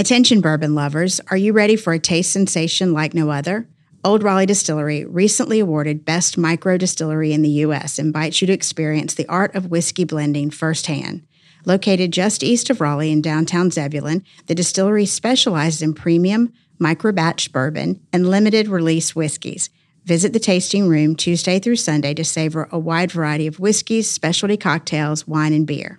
Attention, bourbon lovers, are you ready for a taste sensation like no other? Old Raleigh Distillery, recently awarded Best Micro Distillery in the U.S., invites you to experience the art of whiskey blending firsthand. Located just east of Raleigh in downtown Zebulon, the distillery specializes in premium, micro batch bourbon, and limited release whiskeys. Visit the tasting room Tuesday through Sunday to savor a wide variety of whiskeys, specialty cocktails, wine, and beer.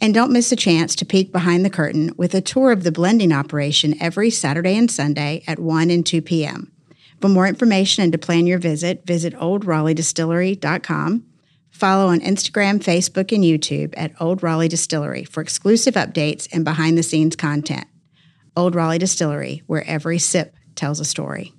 And don't miss a chance to peek behind the curtain with a tour of the blending operation every Saturday and Sunday at 1 and 2 p.m. For more information and to plan your visit, visit oldraleighDistillery.com. Follow on Instagram, Facebook, and YouTube at Old Raleigh Distillery for exclusive updates and behind the scenes content. Old Raleigh Distillery, where every sip tells a story.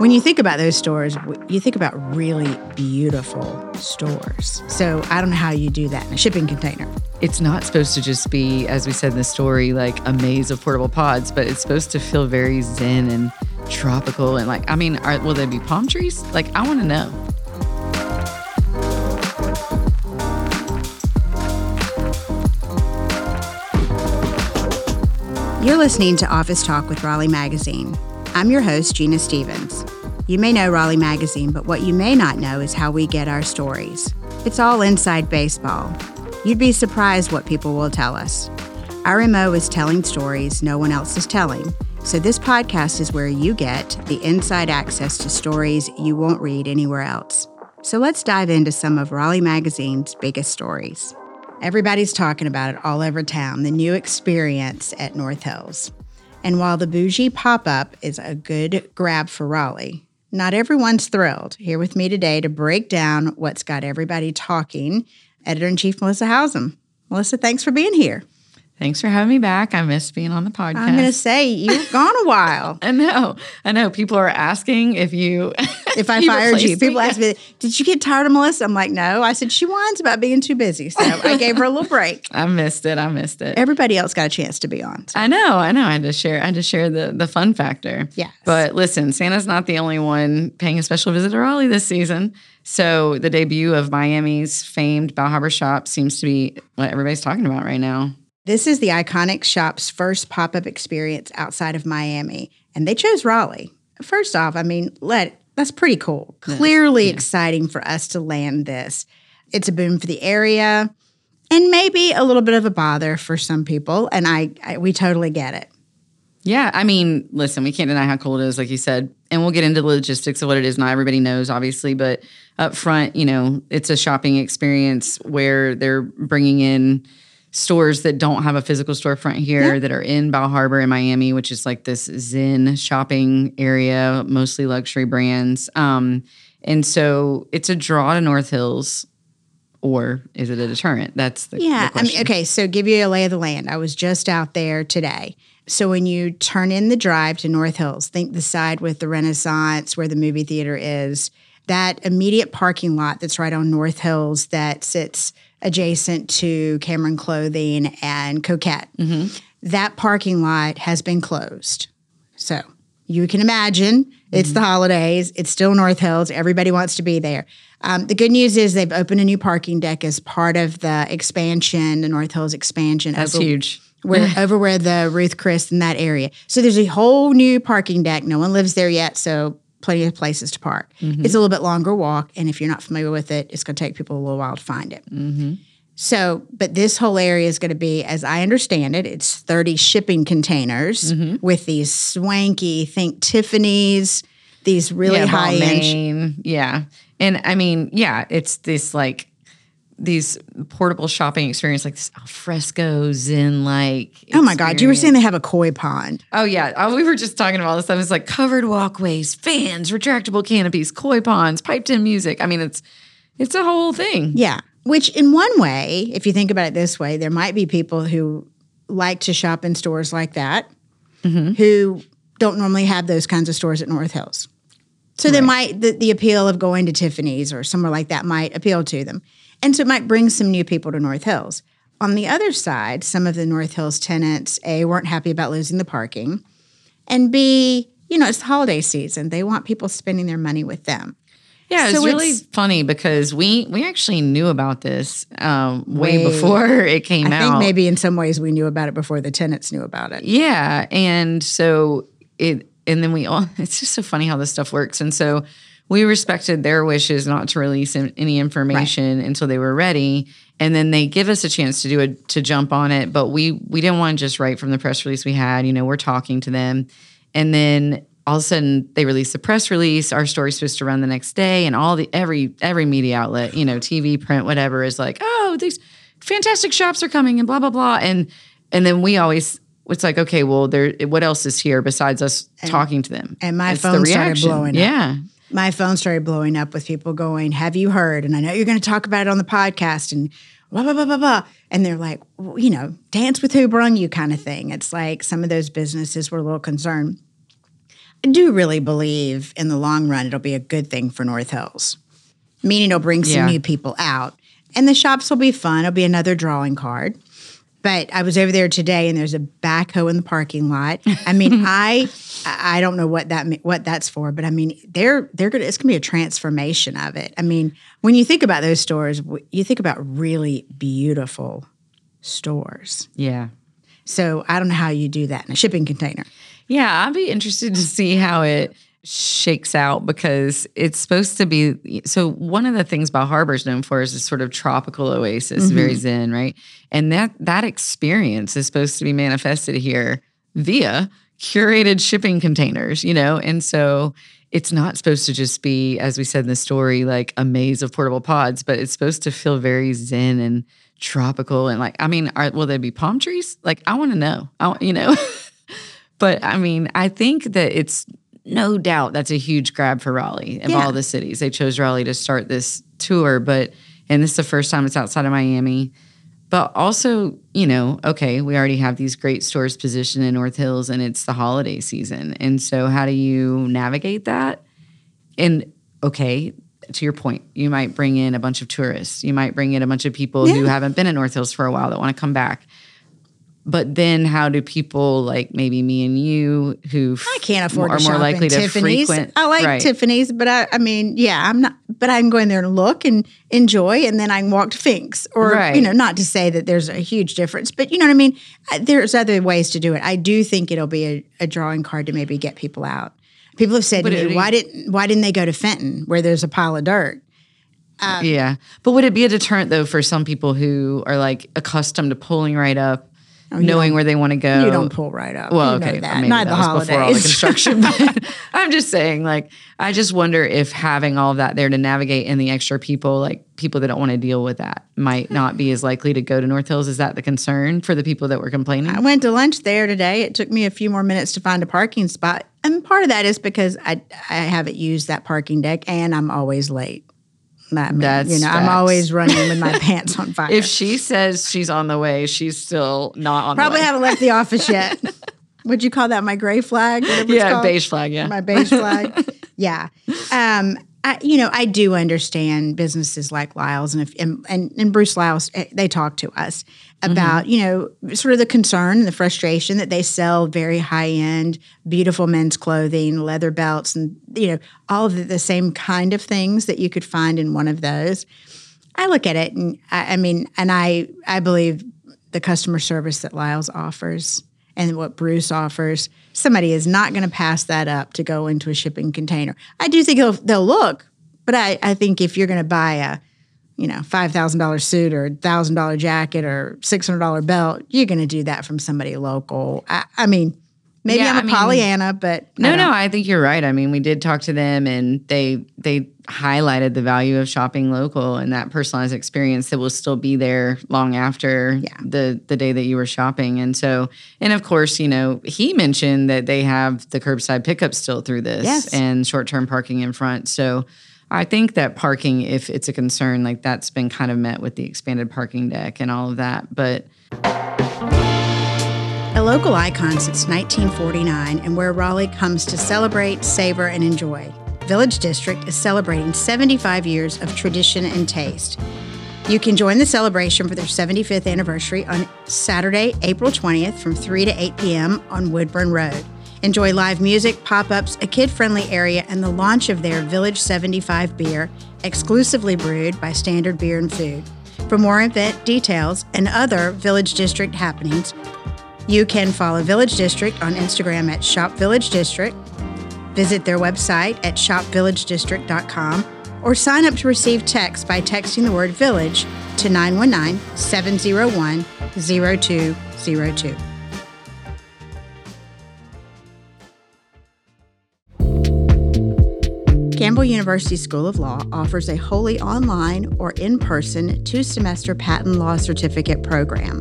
When you think about those stores, you think about really beautiful stores. So I don't know how you do that in a shipping container. It's not supposed to just be, as we said in the story, like a maze of portable pods, but it's supposed to feel very zen and tropical. And like, I mean, are, will there be palm trees? Like, I want to know. You're listening to Office Talk with Raleigh Magazine. I'm your host, Gina Stephens. You may know Raleigh Magazine, but what you may not know is how we get our stories. It's all inside baseball. You'd be surprised what people will tell us. Our MO is telling stories no one else is telling. So, this podcast is where you get the inside access to stories you won't read anywhere else. So, let's dive into some of Raleigh Magazine's biggest stories. Everybody's talking about it all over town the new experience at North Hills. And while the bougie pop up is a good grab for Raleigh, not everyone's thrilled. Here with me today to break down what's got everybody talking, editor in chief Melissa Howsam. Melissa, thanks for being here. Thanks for having me back. I missed being on the podcast. I'm going to say you've gone a while. I know. I know. People are asking if you if I fired you. People ask me, "Did you get tired of Melissa?" I'm like, "No." I said she whines about being too busy, so I gave her a little break. I missed it. I missed it. Everybody else got a chance to be on. So. I know. I know. I had to share. I had to share the the fun factor. Yes. But listen, Santa's not the only one paying a special visit to Raleigh this season. So the debut of Miami's famed Bal Harbour shop seems to be what everybody's talking about right now. This is the iconic shop's first pop up experience outside of Miami, and they chose Raleigh. First off, I mean, let that's pretty cool. Clearly yeah. exciting for us to land this. It's a boom for the area, and maybe a little bit of a bother for some people, and I, I we totally get it. Yeah, I mean, listen, we can't deny how cool it is, like you said, and we'll get into the logistics of what it is. Not everybody knows, obviously, but up front, you know, it's a shopping experience where they're bringing in stores that don't have a physical storefront here yeah. that are in Bal Harbour in Miami, which is like this Zen shopping area, mostly luxury brands. Um, and so it's a draw to North Hills, or is it a deterrent? That's the yeah. The I mean, okay. So give you a lay of the land. I was just out there today. So when you turn in the drive to North Hills, think the side with the Renaissance where the movie theater is. That immediate parking lot that's right on North Hills that sits adjacent to Cameron Clothing and Coquette. Mm-hmm. That parking lot has been closed. So you can imagine it's mm-hmm. the holidays, it's still North Hills, everybody wants to be there. Um, the good news is they've opened a new parking deck as part of the expansion, the North Hills expansion. That's over, huge. Where, over where the Ruth Chris in that area. So there's a whole new parking deck. No one lives there yet, so plenty of places to park. Mm-hmm. It's a little bit longer walk, and if you're not familiar with it, it's going to take people a little while to find it. Mm-hmm. So, but this whole area is going to be, as I understand it, it's 30 shipping containers mm-hmm. with these swanky, think Tiffany's, these really yeah, high end. Yeah. And I mean, yeah, it's this like these portable shopping experience, like this alfresco zen like. Oh my God! You were saying they have a koi pond. Oh yeah, oh, we were just talking about all this stuff. It's like covered walkways, fans, retractable canopies, koi ponds, piped in music. I mean, it's it's a whole thing. Yeah. Which, in one way, if you think about it this way, there might be people who like to shop in stores like that mm-hmm. who don't normally have those kinds of stores at North Hills. So right. they might the, the appeal of going to Tiffany's or somewhere like that might appeal to them. And so it might bring some new people to North Hills. On the other side, some of the North Hills tenants, A, weren't happy about losing the parking, and B, you know, it's the holiday season. They want people spending their money with them. Yeah, it's So really it's- funny because we we actually knew about this um, way, Way- before it came I out. think maybe in some ways we knew about it before the tenants knew about it. Yeah, and so it, and then we all. It's just so funny how this stuff works, and so we respected their wishes not to release any information until they were ready, and then they give us a chance to do it to jump on it, but we we didn't want to just write from the press release we had. You know, we're talking to them, and then all of a sudden they release the press release. Our story's supposed to run the next day, and all the every every media outlet, you know, TV, print, whatever, is like, oh, these fantastic shops are coming, and blah blah blah, and and then we always. It's like okay, well, there. What else is here besides us talking to them? and my It's phone started blowing up. Yeah, my phone started blowing up with people going, Have you heard? And I know you're going to talk about it on the podcast and blah, blah, blah, blah, blah. And they're like, well, you know, dance with who brung you kind of thing. It's like some of those businesses were a little concerned. I do really believe in the long run it'll be a good thing for North Hills, meaning it'll bring some Yeah. new people out. And the shops will be fun. It'll be another drawing card. But I was over there today, and there's a backhoe in the parking lot. I mean, I I don't know what that what that's for, but I mean, they're they're gonna it's gonna be a transformation of it. I mean, when you think about those stores, you think about really beautiful stores. yeah. So I don't know how you do that in a shipping container. Yeah, I'd be interested to see how it shakes out because it's supposed to be. So one of the things Bal Harbour's known for is this sort of tropical oasis, very mm-hmm. zen, right? And that that experience is supposed to be manifested here via curated shipping containers, you know, and so. It's not supposed to just be, as we said in the story, like a maze of portable pods, but it's supposed to feel very zen and tropical. And like, I mean, are, will there be palm trees? Like, I want to know. I, you know, but I mean, I think that it's no doubt that's a huge grab for Raleigh of Yeah. all the cities. They chose Raleigh to start this tour, but and this is the first time it's outside of Miami. But also, you know, okay, we already have these great stores positioned in North Hills and it's the holiday season. And so how do you navigate that? And okay, to your point, you might bring in a bunch of tourists. You might bring in a bunch of people who haven't been in North Hills for a while that want to come back. But then how do people like maybe me and you who I can't afford are to more likely in to Tiffany's. frequent I like right. Tiffany's, but I, I mean, yeah, I'm not. But I can go in there and look and enjoy, and then I can walk to Fink's, or Right. you know, not to say that there's a huge difference, but you know what I mean. There's other ways to do it. I do think it'll be a, a drawing card to maybe get people out. People have said to me, "Why didn't Why didn't they go to Fenton, where there's a pile of dirt?" Um, yeah. But would it be a deterrent though for some people who are like accustomed to pulling right up, Oh, knowing where they want to go? Oh, You don't pull right up. Well, You know okay, that. not that the holidays. before all the construction. but I'm just saying, like, I just wonder if having all of that there to navigate and the extra people, like people that don't want to deal with that, might hmm. not be as likely to go to North Hills. Is that the concern for the people that were complaining? I went to lunch there today. It took me a few more minutes to find a parking spot. And part of that is because I I haven't used that parking deck and I'm always late. I mean, That's you know, I'm always running with my pants on fire. if she says she's on the way, she's still not on Probably the way. haven't left the office yet. Would you call that my gray flag? Yeah, beige flag. Yeah. my beige flag. yeah. Um, I, you know, I do understand businesses like Lyle's and, if, and, and, and Bruce Lyle's, eh, they talk to us about, you know, sort of the concern and the frustration that they sell very high end, beautiful men's clothing, leather belts, and, you know, all of the, the same kind of things that you could find in one of those. I look at it and I, I mean, and I, I believe the customer service that Lyle's offers and what Bruce offers, somebody is not going to pass that up to go into a shipping container. I do think they'll, they'll look, but I, I think if you're going to buy a, you know, five thousand dollar suit or thousand dollar jacket or six hundred dollar belt, you're going to do that from somebody local. I, I mean, maybe Yeah, I'm a I mean- Pollyanna, but No, no, I think you're right. I mean, we did talk to them and they they highlighted the value of shopping local and that personalized experience that will still be there long after Yeah. the the day that you were shopping. And so, and of course, you know, he mentioned that they have the curbside pickup still through this Yes. and short-term parking in front. So, I think that parking if it's a concern like that's been kind of met with the expanded parking deck and all of that, but A local icon since 1949 and where Raleigh comes to celebrate, savor, and enjoy. Village District is celebrating 75 years of tradition and taste. You can join the celebration for their 75th anniversary on Saturday, April 20th from 3 to 8 p.m. on Woodburn Road. Enjoy live music, pop ups, a kid friendly area, and the launch of their Village 75 beer, exclusively brewed by Standard Beer and Food. For more event details and other Village District happenings, you can follow Village District on Instagram at Shop Village District, visit their website at shopvillagedistrict.com, or sign up to receive text by texting the word village to 919 701 0202. Campbell University School of Law offers a wholly online or in person two semester patent law certificate program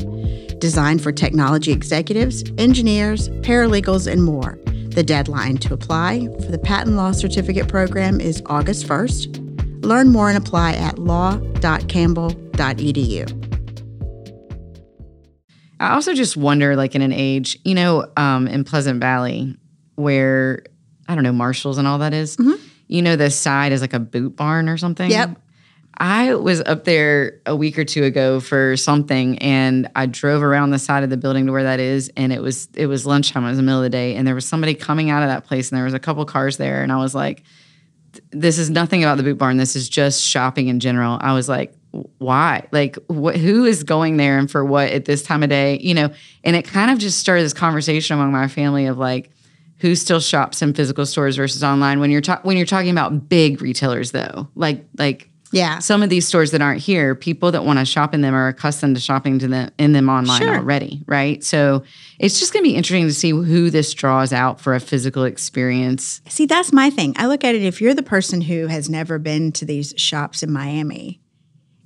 designed for technology executives, engineers, paralegals, and more. The deadline to apply for the patent law certificate program is August 1st. Learn more and apply at law.campbell.edu. I also just wonder, like in an age, you know, um, in Pleasant Valley, where I don't know Marshalls and all that is, You know, the side is like a boot barn or something. Yep. I was up there a week or two ago for something, and I drove around the side of the building to where that is, and it was it was lunchtime. It was the middle of the day, and there was somebody coming out of that place, and there was a couple cars there, and I was like, "This is nothing about the boot barn. This is just shopping in general." I was like, "Why? Like, what? Who is going there, and for what at this time of day? You know?" And it kind of just started this conversation among my family of like who still shops in physical stores versus online when you're ta- when you're talking about big retailers though like like Yeah. some of these stores that aren't here people that want to shop in them are accustomed to shopping to them in them online Sure. already right so it's just going to be interesting to see who this draws out for a physical experience See, that's my thing. I look at it if you're the person who has never been to these shops in Miami,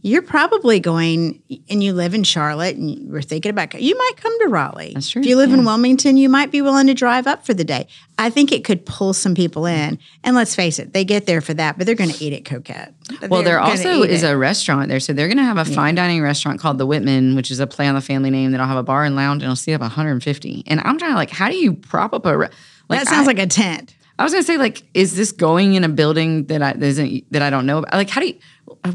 you're probably going and you live in Charlotte and you're thinking about you might come to Raleigh. That's true, If you live in. Wilmington, you might be willing to drive up for the day. I think it could pull some people in. And let's face it, they get there for that, but they're going to eat at Coquette. Well, there gonna also is it. a restaurant there. So they're going to have a fine dining restaurant called the Whitman, which is a play on the family name that'll have a bar and lounge and it'll seat up 150. And I'm trying to like, how do you prop up a re- like that sounds I, like a tent. I was gonna say, like, is this going in a building that I that isn't that I don't know about? Like, how do you?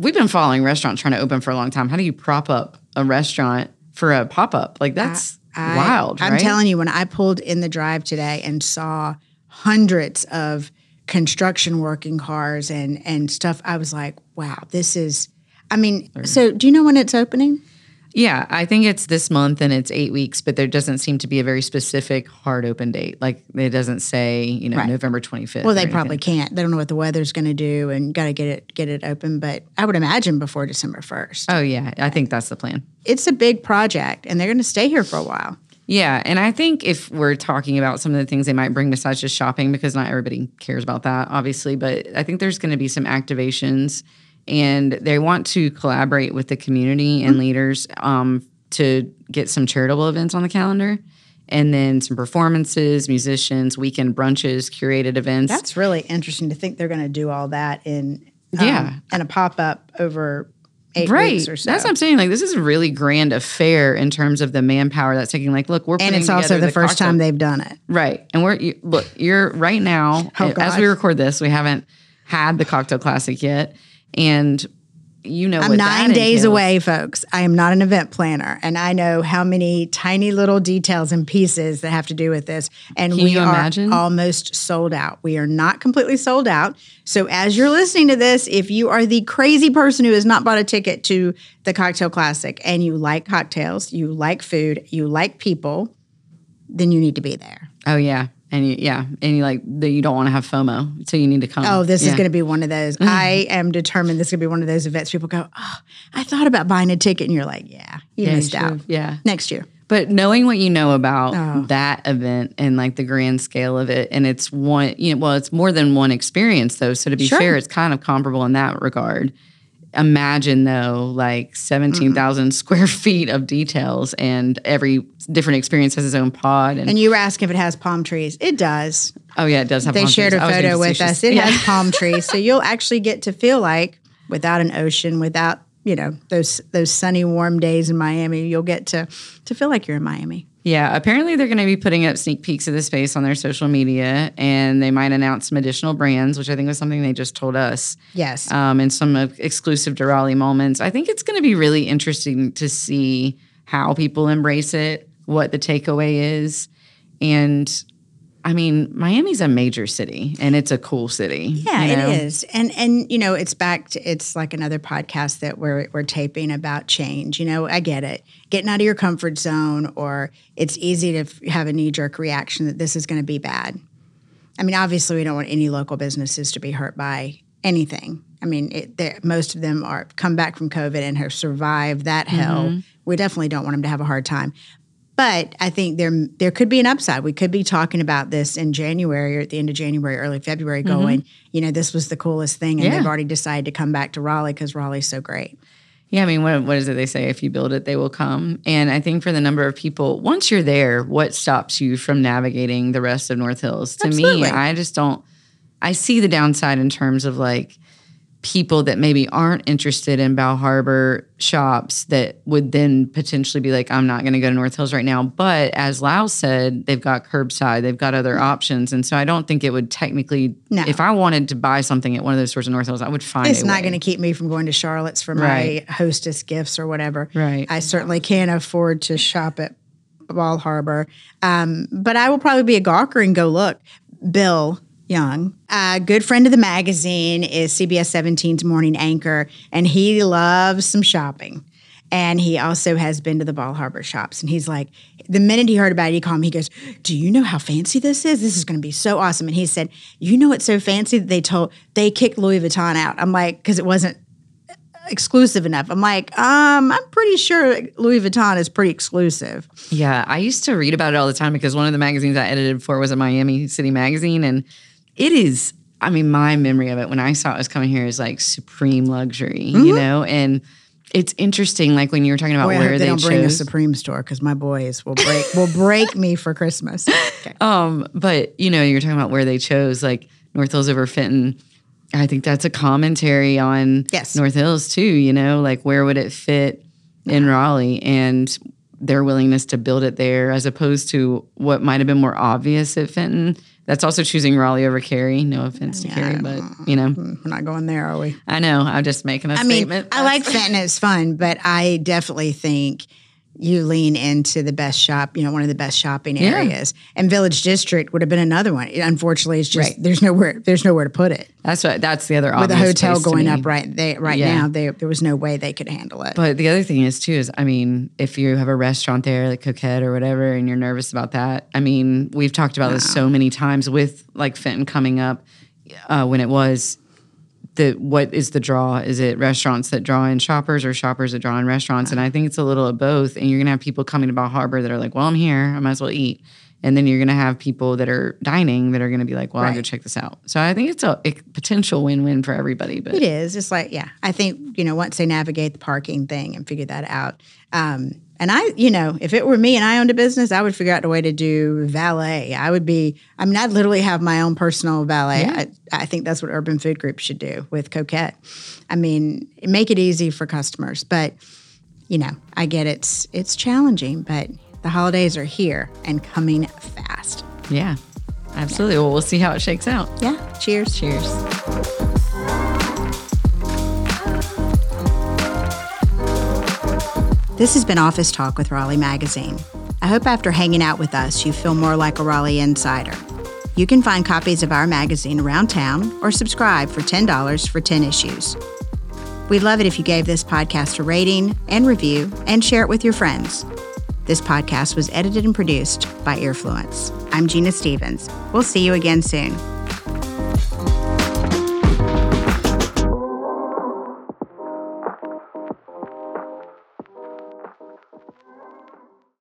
We've been following restaurants trying to open for a long time. How do you prop up a restaurant for a pop up? Like, that's I- wild. I'm right? telling you, when I pulled in the drive today and saw hundreds of construction working cars and and stuff, I was like, wow, this is. I mean, so do you know when it's opening? Yeah, I think it's this month and it's eight weeks, but there doesn't seem to be a very specific hard open date. Like, it doesn't say, you know, Right. November 25th. Well, they probably can't. They don't know what the weather's going to do, and got to get it get it open. But I would imagine before December first. Oh yeah, I think that's the plan. It's a big project, and they're going to stay here for a while. Yeah, and I think if we're talking about some of the things they might bring besides just shopping, because not everybody cares about that, obviously, but I think there's going to be some activations, and they want to collaborate with the community and leaders um, to get some charitable events on the calendar, and then some performances, musicians, weekend brunches, curated events. That's really interesting to think they're going to do all that in um, Yeah. and a pop up over eight Right. weeks or so. That's what I'm saying. Like, this is a really grand affair in terms of the manpower that's taking. Like, look, we're and it's also together the, first cocktail- time they've done it. Right. And we're you, look, you're right now Oh, as we record this, we haven't had the cocktail classic yet. And you know I'm what nine days away, folks. I am not an event planner, and I know how many tiny little details and pieces that have to do with this. And Can we you are imagine? almost sold out. We are not completely sold out. So, as you're listening to this, if you are the crazy person who has not bought a ticket to the Cocktail Classic and you like cocktails, you like food, you like people, then you need to be there. Oh yeah. And you, yeah, and you like that you don't want to have FOMO, so you need to come. Oh, this is Yeah. Mm-hmm. going to be one of those. I am determined this is going to be one of those events. People go, "Oh, I thought about buying a ticket," and you're like, "Yeah, you Yeah, you missed out." Yeah. next year. But knowing what you know about Oh. that event and like the grand scale of it, and it's one, you know, well, it's more than one experience though. So to be Sure. fair, it's kind of comparable in that regard. Imagine though, like 17,000 mm-hmm. square feet of details, and every different experience has its own pod. And, And you were asking if it has palm trees. It does. oh, yeah, it does have They palm shared trees. a I was being photo with us. It Yeah. has palm trees, so you'll actually get to feel like without an ocean, without you know those those sunny, warm days in Miami, you'll get to to feel like you're in Miami. Yeah, apparently they're going to be putting up sneak peeks of the space on their social media, and they might announce some additional brands, which I think was something they just told us. Yes. um, and some exclusive Raleigh moments. I think it's going to be really interesting to see how people embrace it, what the takeaway is, and I mean, Miami's a major city and it's a cool city. Yeah, you know? it is. And and you know, it's back to it's like another podcast that we're we're taping about change. You know, I get it. Getting out of your comfort zone or it's easy to f- have a knee-jerk reaction that this is going to be bad. I mean, obviously we don't want any local businesses to be hurt by anything. I mean, it, most of them are come back from COVID and have survived that hell. Mm-hmm. We definitely don't want them to have a hard time. But I think there there could be an upside. We could be talking about this in January or at the end of January, early February, going, you know, this was the coolest thing, and Mm-hmm. Yeah. they've already decided to come back to Raleigh because Raleigh's so great. Yeah, I mean, what, what is it they say? If you build it, they will come. And I think for the number of people, once you're there, what stops you from navigating the rest of North Hills? To Absolutely. me, I just don't, I see the downside in terms of like people that maybe aren't interested in Bal Harbour shops that would then potentially be like, I'm not going to go to North Hills right now. But as Lau said, they've got curbside, they've got other options. And so I don't think it would technically, No. if I wanted to buy something at one of those stores in North Hills, I would find It's not going to keep me from going to Charlotte's for Right. my hostess gifts or whatever. Right. I certainly can't afford to shop at Bal Harbour, um, but I will probably be a gawker and go look. Bill Young, a good friend of the magazine, is CBS 17's morning anchor, and he loves some shopping. And he also has been to the Bal Harbour shops. And he's like, the minute he heard about it, he called me. He goes, Do you know how fancy this is? This is going to be so awesome. And he said, You know what's so fancy that they told, they kicked Louis Vuitton out. I'm like, because it wasn't exclusive enough. I'm like, um, I'm pretty sure Louis Vuitton is pretty exclusive. Yeah, I used to read about it all the time because one of the magazines I edited for was a Miami City magazine, and it is. I mean, my memory of it when I saw it was coming here is like supreme luxury, you know, and it's interesting. Like when you were talking about where they, they, don't bring a chose, Supreme store because my boys will break will break me for Christmas. Okay. um, but you know, you're talking about where they chose, like North Hills over Fenton. I think that's a commentary on Yes. North Hills too. You know, like where would it fit in Raleigh and their willingness to build it there, as opposed to what might have been more obvious at Fenton. That's also choosing Raleigh over Cary. No offense to Cary, but you know, mm, We're not going there, are we? I know I'm just making a I mean, statement. I like it's fun, but I definitely think you lean into the best shop, you know, one of the best shopping Yeah. areas. And Village District would have been another one. Unfortunately, it's just Right. there's nowhere there's nowhere to put it. that's what that's the other With the hotel going up right they, right Yeah. now, they, there was no way they could handle it. But the other thing is too is I mean, if you have a restaurant there like Coquette or whatever, and you're nervous about that, I mean, we've talked about this so many times with like Fenton coming up uh, when it was the what is the draw? Is it restaurants that draw in shoppers or shoppers that draw in restaurants? And I think it's a little of both. And you're gonna have people coming to Bal Harbour that are like, well, I'm here, I might as well eat. And then you're gonna have people that are dining that are gonna be like, well, I'll go Right. check this out. So I think it's a, a potential win-win for everybody. But It is. It's like, yeah, I think, you know, once they navigate the parking thing and figure that out. Um, and I, you know, if it were me and I owned a business, I would figure out a way to do valet. I would be, I mean, I'd literally have my own personal valet. Yeah. I, I think that's what Urban Food Group should do with Coquette. I mean, make it easy for customers. But, you know, I get it's it's challenging, but the holidays are here and coming fast. yeah, absolutely. Well, we'll see how it shakes out. Yeah. Cheers. Cheers. This has been Office Talk with Raleigh Magazine. I hope after hanging out with us, you feel more like a Raleigh insider. You can find copies of our magazine around town or subscribe for $10 for 10 issues. We'd love it if you gave this podcast a rating and review and share it with your friends. This podcast was edited and produced by Earfluence. I'm Gina Stephens. We'll see you again soon.